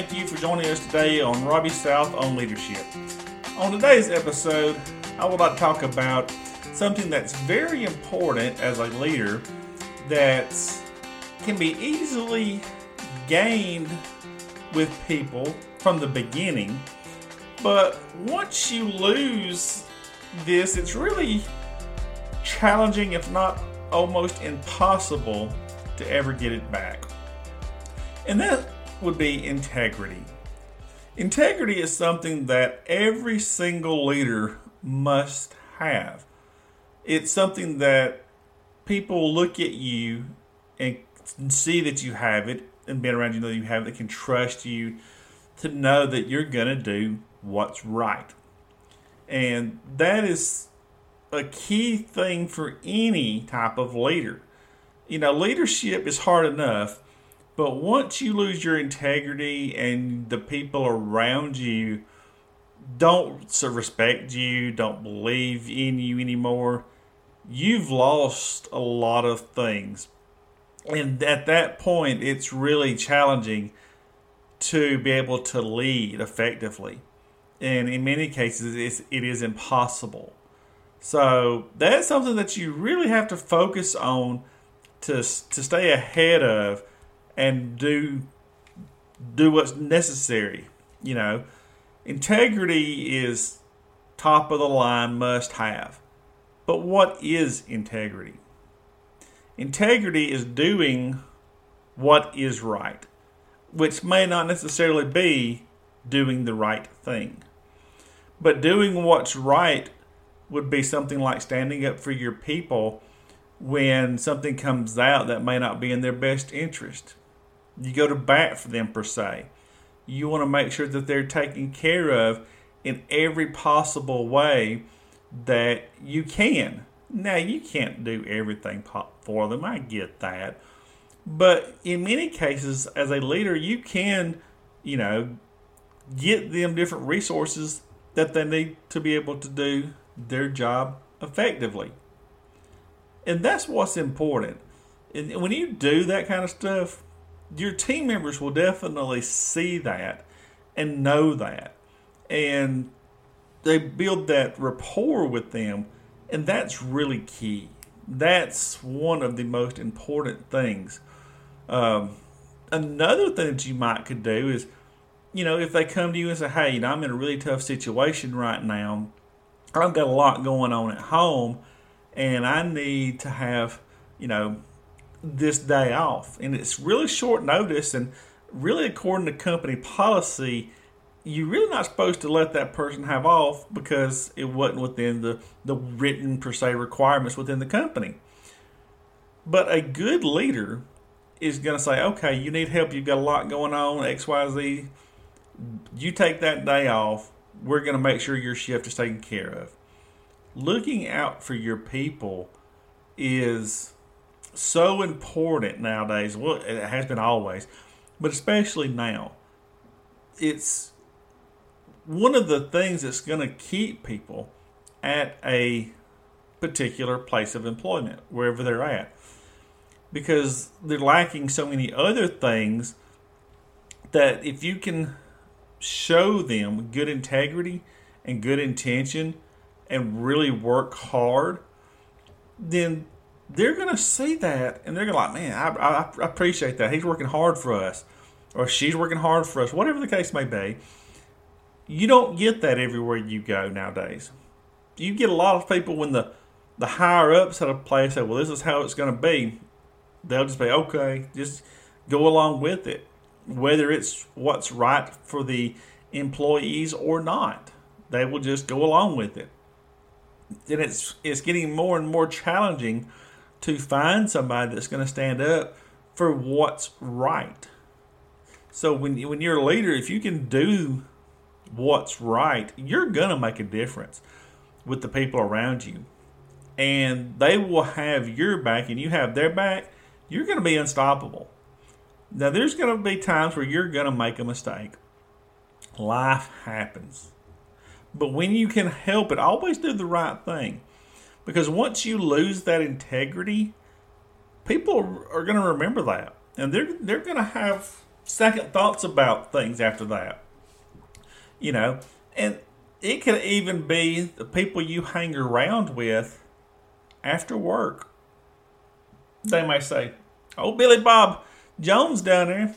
Thank you for joining us today on Robbie South on Leadership. On today's episode, I would like to talk about something that's very important as a leader that can be easily gained with people from the beginning. But once you lose this, it's really challenging, if not almost impossible, to ever get it back. And that would be integrity. Integrity is something that every single leader must have. It's something that people look at you and see that you have it and being around you know you have it, that can trust you to know that you're going to do what's right. And that is a key thing for any type of leader. You know, leadership is hard enough, but once you lose your integrity and the people around you don't respect you, don't believe in you anymore, you've lost a lot of things. And at that point, it's really challenging to be able to lead effectively. And in many cases, it's, it is impossible. So that's something that you really have to focus on to, to stay ahead of and do do what's necessary. You know, integrity is top of the line, must have. But what is integrity? Integrity is doing what is right, which may not necessarily be doing the right thing. But doing what's right would be something like standing up for your people when something comes out that may not be in their best interest. You go to bat for them, per se. You want to make sure that they're taken care of in every possible way that you can. Now, you can't do everything for them, I get that. But in many cases, as a leader, you can, you know, get them different resources that they need to be able to do their job effectively. And that's what's important. And when you do that kind of stuff, your team members will definitely see that and know that. And they build that rapport with them. And that's really key. That's one of the most important things. Um, another thing that you might could do is, you know, if they come to you and say, "Hey, you know, I'm in a really tough situation right now. I've got a lot going on at home, and I need to have, you know, this day off. And it's really short notice, and really, according to company policy, you're really not supposed to let that person have off because it wasn't within the, the written, per se, requirements within the company. But a good leader is going to say, okay, you need help, you've got a lot going on, XYZ. You take that day off, we're going to make sure your shift is taken care of. Looking out for your people is so important nowadays. Well, it has been always, but especially now. It's one of the things that's going to keep people at a particular place of employment, wherever they're at, because they're lacking so many other things that if you can show them good integrity and good intention and really work hard, then they're to see that and they're to like, man, I, I, I, appreciate that. He's working hard for us, or she's working hard for us, whatever the case may be. You don't get that everywhere you go nowadays. You get a lot of people when the the higher ups at a place say, well, this is how it's to be. They'll just be okay, just go along with it, whether it's what's right for the employees or not. They will just go along with it. And it's it's getting more and more challenging to find somebody that's going to stand up for what's right. So when when you're a leader, if you can do what's right, you're going to make a difference with the people around you. And they will have your back and you have their back, you're going to be unstoppable. Now there's going to be times where you're going to make a mistake. Life happens. But when you can help it, always do the right thing. Because once you lose that integrity, people are going to remember that. And they're, they're going to have second thoughts about things after that. You know, and it could even be the people you hang around with after work. They may say, "Oh, Billy Bob Jones down there,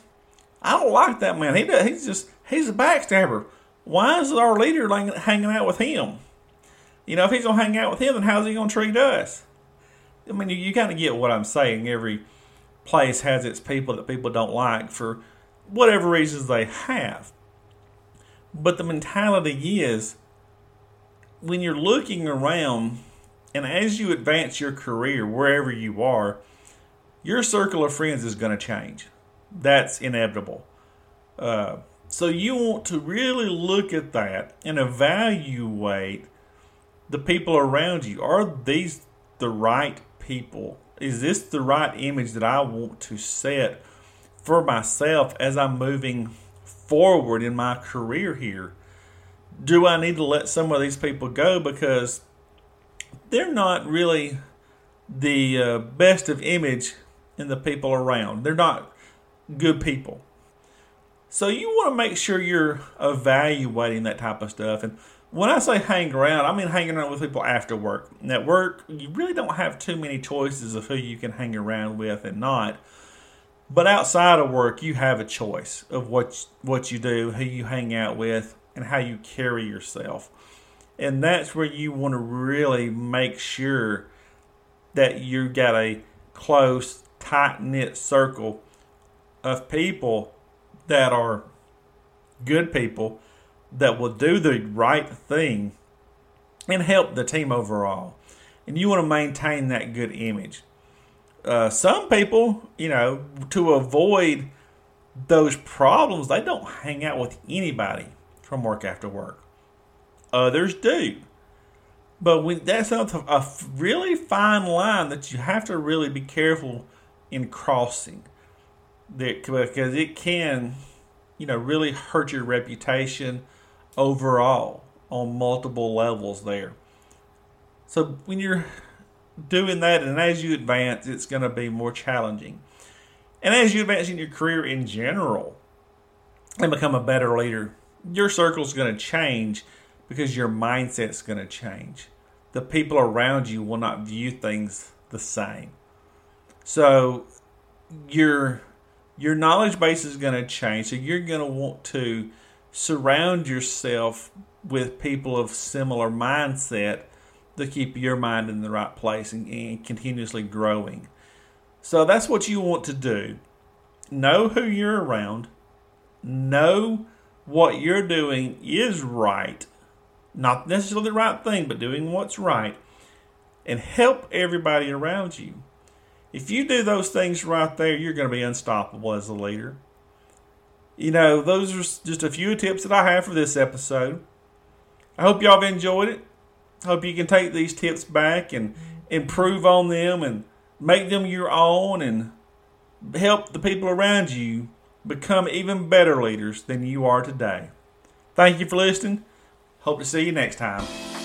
I don't like that man. He does, he's just he's a backstabber. Why is our leader hanging out with him? You know, if he's gonna hang out with him, then how's he gonna treat us? I mean, you, you kind of get what I'm saying. Every place has its people that people don't like for whatever reasons they have. But the mentality is when you're looking around and as you advance your career, wherever you are, your circle of friends is going to change. That's inevitable. Uh, so you want to really look at that and evaluate the people around you. Are these the right people? Is this the right image that I want to set for myself as I'm moving forward in my career here? do I need to let some of these people go because they're not really the uh, best of image in the people around? They're not good people. So you want to make sure you're evaluating that type of stuff. And when I say hang around, I mean hanging around with people after work. At work, you really don't have too many choices of who you can hang around with and not. But outside of work, you have a choice of what what you do, who you hang out with, and how you carry yourself. And that's where you want to really make sure that you got a close, tight knit circle of people that are good people that will do the right thing and help the team overall. And you want to maintain that good image. Uh, some people, you know, to avoid those problems, they don't hang out with anybody from work after work. Others do. But when, that's a, a really fine line that you have to really be careful in crossing. That, because it can, you know, really hurt your reputation overall on multiple levels there. So when you're doing that and as you advance, it's going to be more challenging. And as you advance in your career in general and become a better leader, your circle is going to change because your mindset is going to change. The people around you will not view things the same. So your your knowledge base is going to change. So you're going to want to surround yourself with people of similar mindset to keep your mind in the right place and, and continuously growing. So that's what you want to do. Know who you're around. Know what you're doing is right, not necessarily the right thing, but doing what's right, and help everybody around you. If you do those things right there, you're going to be unstoppable as a leader. You know, those are just a few tips that I have for this episode. I hope y'all have enjoyed it. Hope you can take these tips back and mm-hmm. improve on them and make them your own and help the people around you become even better leaders than you are today. Thank you for listening. Hope to see you next time.